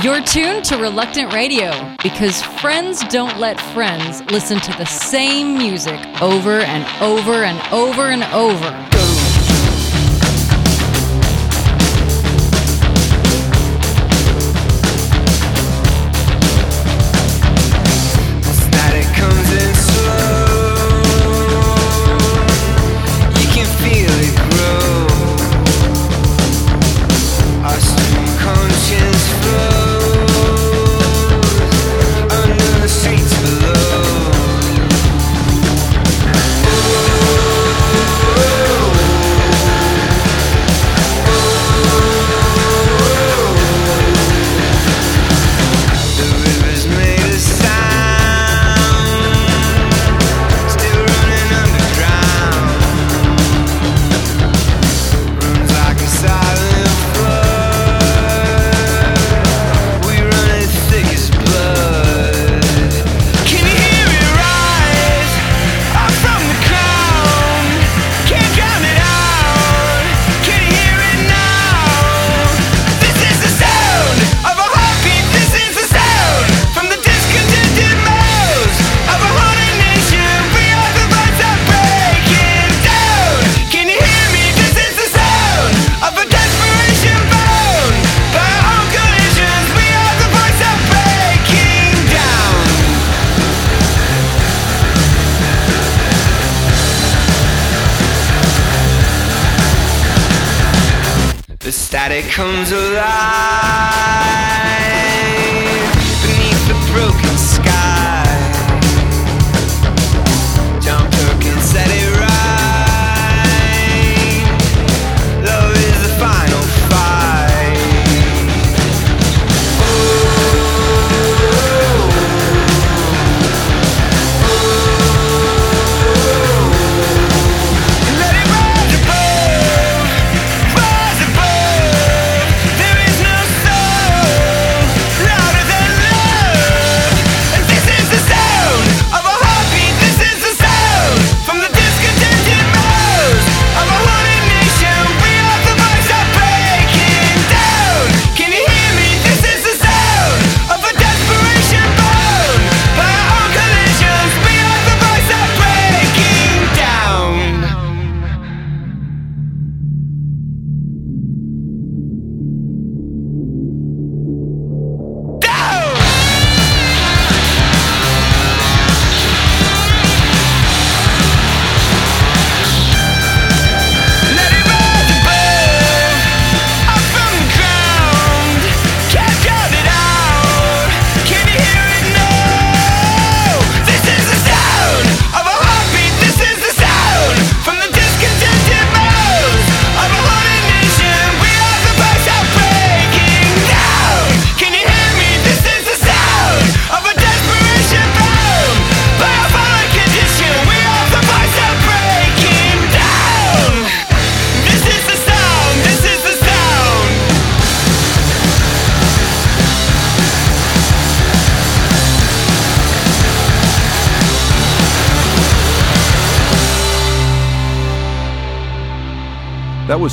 You're tuned to Reluctant Radio because friends don't let friends listen to the same music over and over and over and over.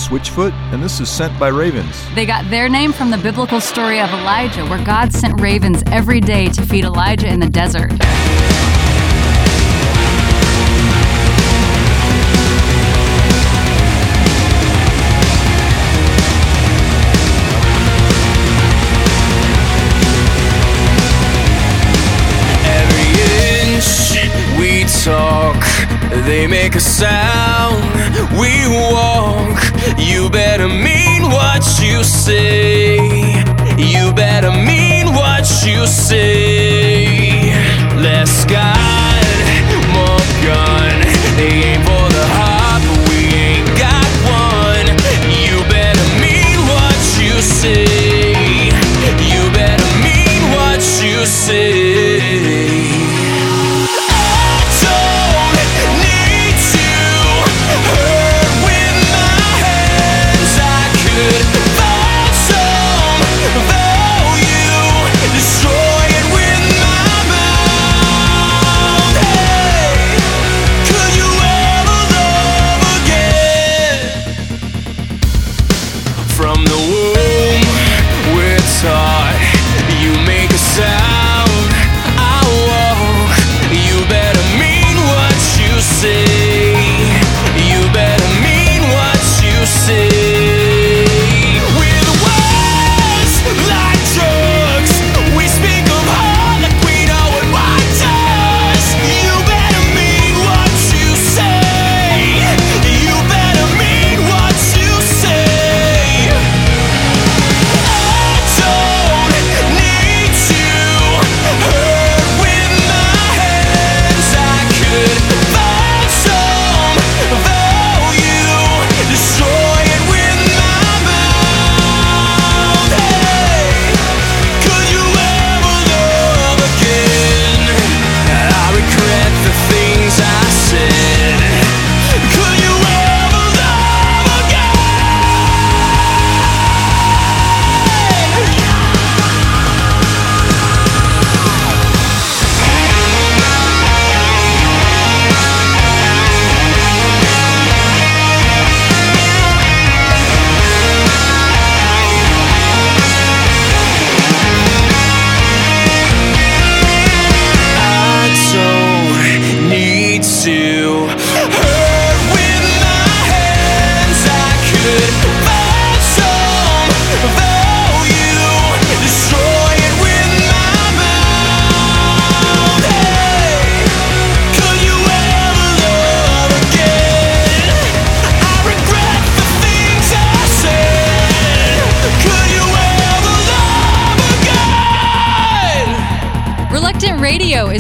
Switchfoot, and this is Sent by Ravens. They got their name from the biblical story of Elijah, where God sent ravens every day to feed Elijah in the desert. Every inch we talk, they make a sound. We walk. You better mean what you say. You better mean what you say. Less God, more gun. They aim for the heart, but we ain't got one. You better mean what you say. You better mean what you say.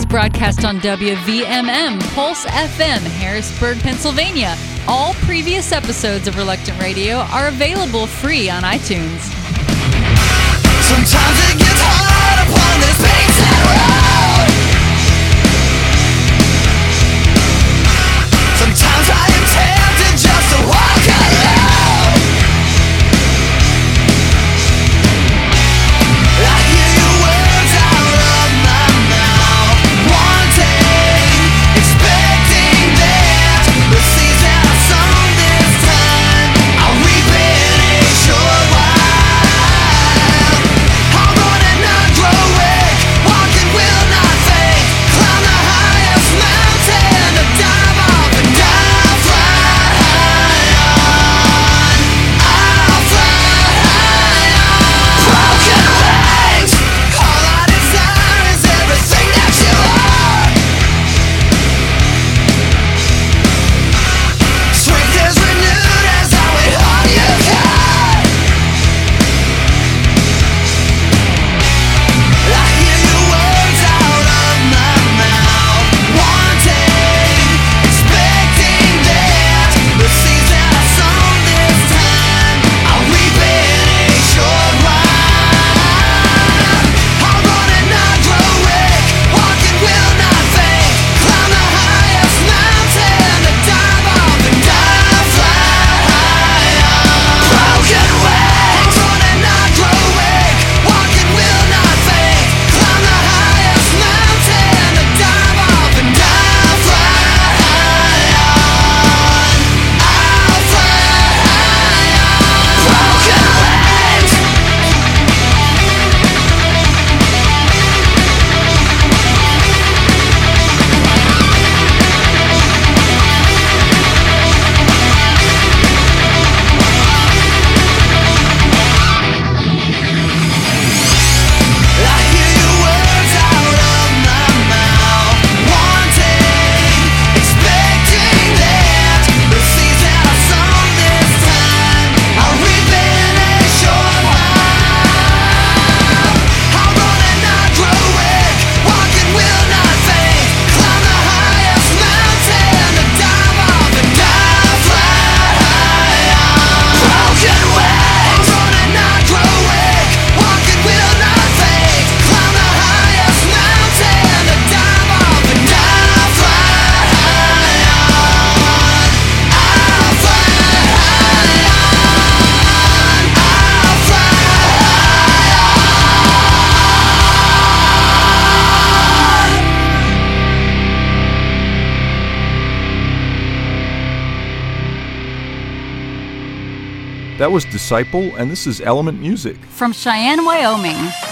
broadcast on WVMM, Pulse FM, Harrisburg, Pennsylvania. All previous episodes of Reluctant Radio are available free on iTunes. That was Disciple, and this is Element Music. From Cheyenne, Wyoming.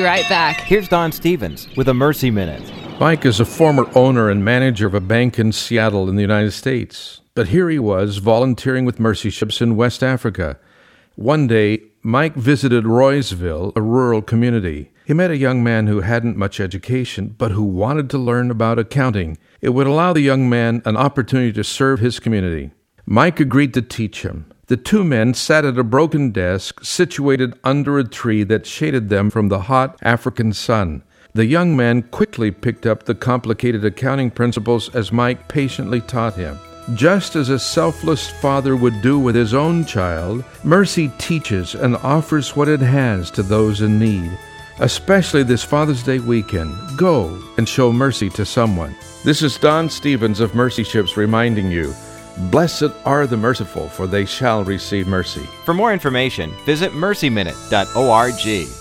Be right back. Here's Don Stephens with a Mercy Minute. Mike is a former owner and manager of a bank in Seattle in the United States. But here he was volunteering with Mercy Ships in West Africa. One day, Mike visited Roysville, a rural community. He met a young man who hadn't much education, but who wanted to learn about accounting. It would allow the young man an opportunity to serve his community. Mike agreed to teach him. The two men sat at a broken desk situated under a tree that shaded them from the hot African sun. The young man quickly picked up the complicated accounting principles as Mike patiently taught him. Just as a selfless father would do with his own child, Mercy teaches and offers what it has to those in need. Especially this Father's Day weekend, go and show mercy to someone. This is Don Stephens of Mercy Ships reminding you Blessed are the merciful, for they shall receive mercy. For more information, visit mercyminute.org.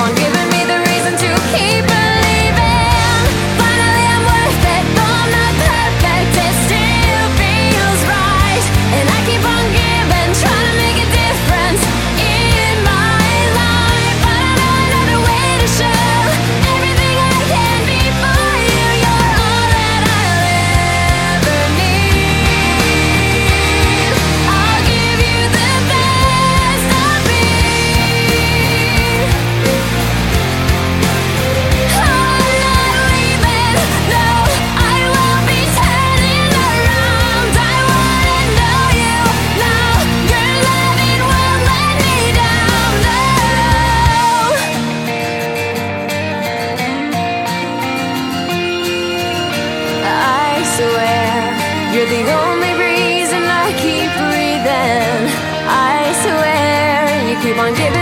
on giving keep on giving me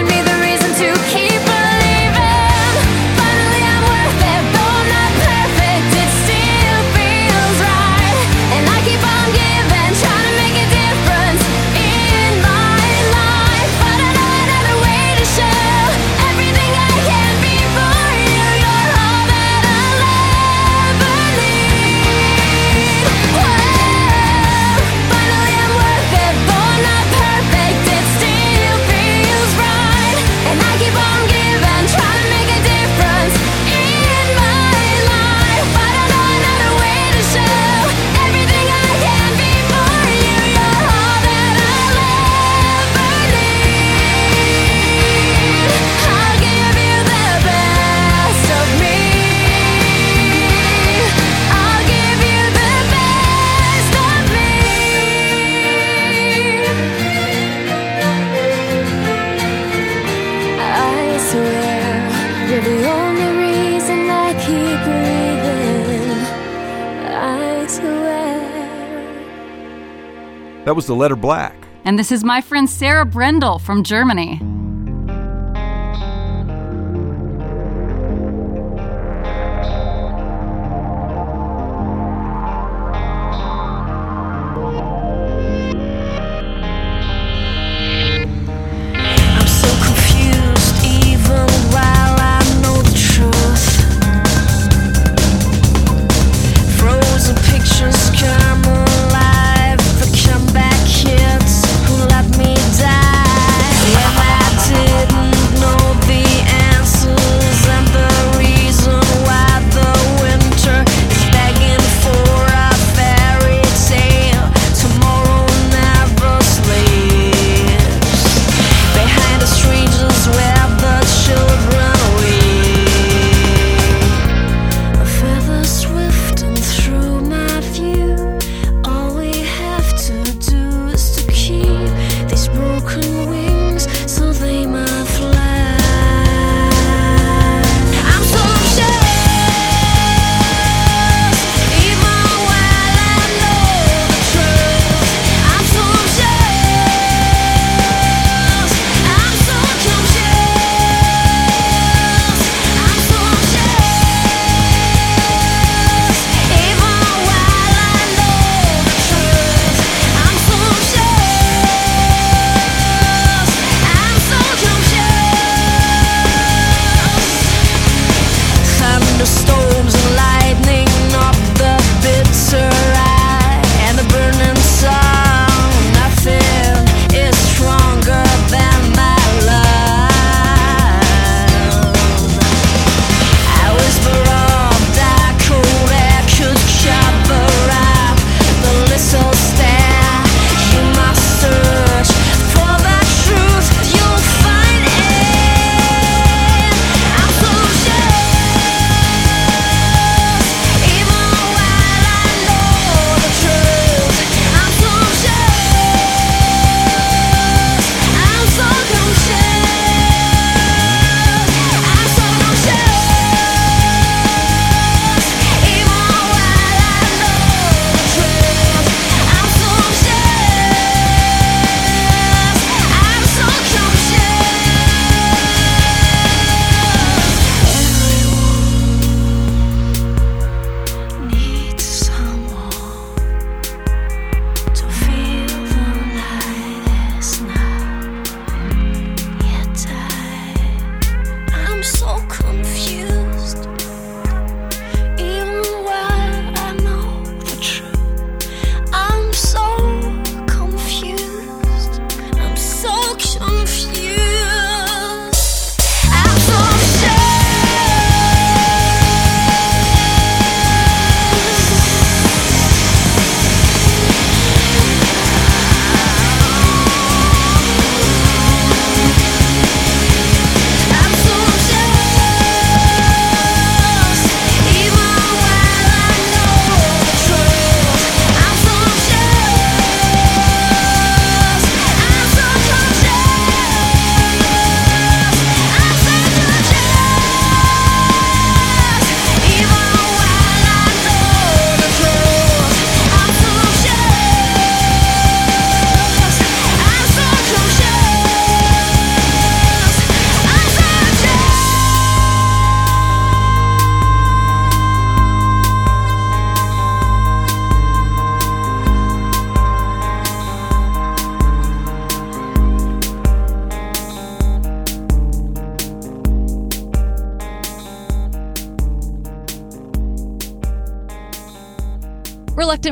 That was the letter black. And this is my friend Sarah Brendel from Germany.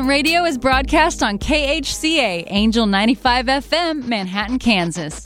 Radio is broadcast on KHCA, Angel 95 FM, Manhattan, Kansas.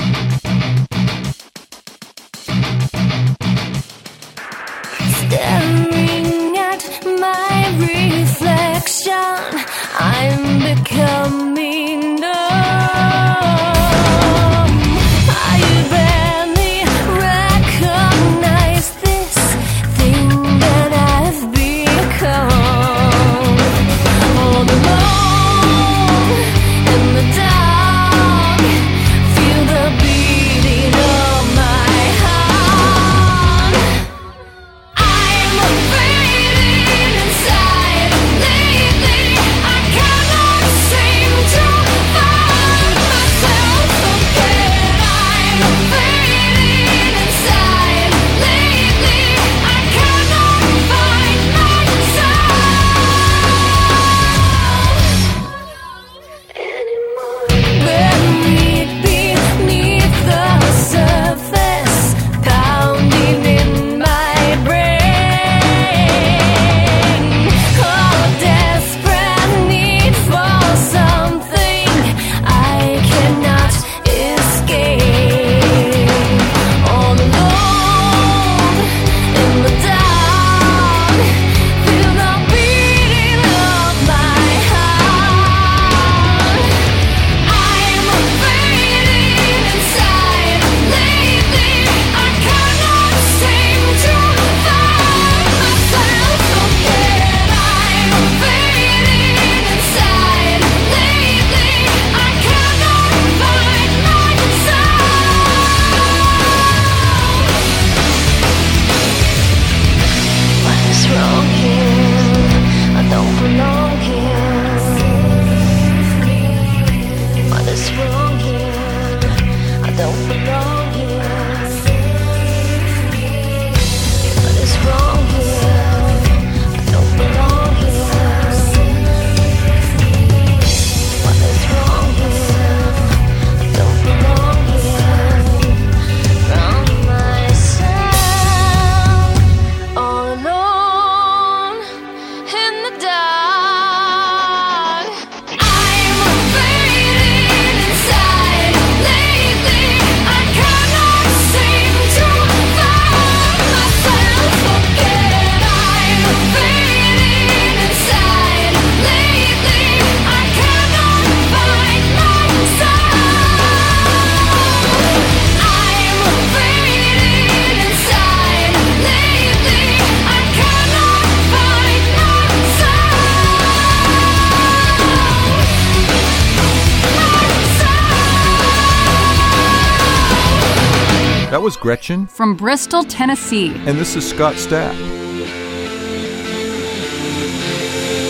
That was Gretchen. From Bristol, Tennessee. And this is Scott Stapp.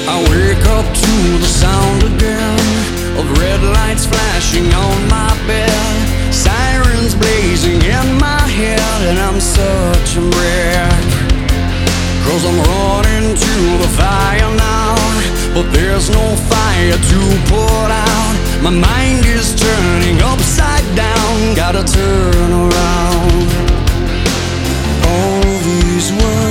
I wake up to the sound again of red lights flashing on my bed, sirens blazing in my head, and I'm such a wreck. Cause I'm running to the fire now. But there's no fire to put out. My mind is turning upside down. Gotta turn around. All these words.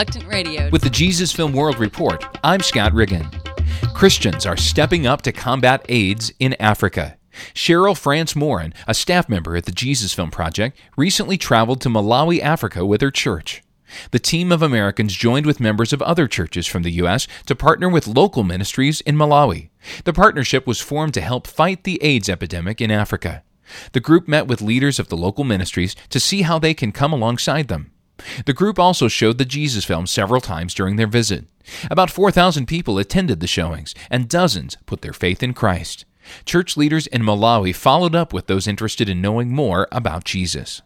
Reluctant Radio. With the Jesus Film World Report, I'm Scott Riggin. Christians are stepping up to combat AIDS in Africa. Cheryl France Morin, a staff member at the Jesus Film Project, recently traveled to Malawi, Africa with her church. The team of Americans joined with members of other churches from the U.S. to partner with local ministries in Malawi. The partnership was formed to help fight the AIDS epidemic in Africa. The group met with leaders of the local ministries to see how they can come alongside them. The group also showed the Jesus film several times during their visit. About 4,000 people attended the showings, and dozens put their faith in Christ. Church leaders in Malawi followed up with those interested in knowing more about Jesus.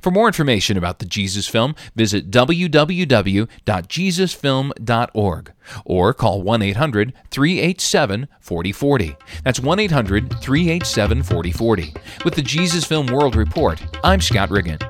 For more information about the Jesus film, visit www.jesusfilm.org or call 1 800 387 4040. That's 1 800 387 4040. With the Jesus Film World Report, I'm Scott Riggin.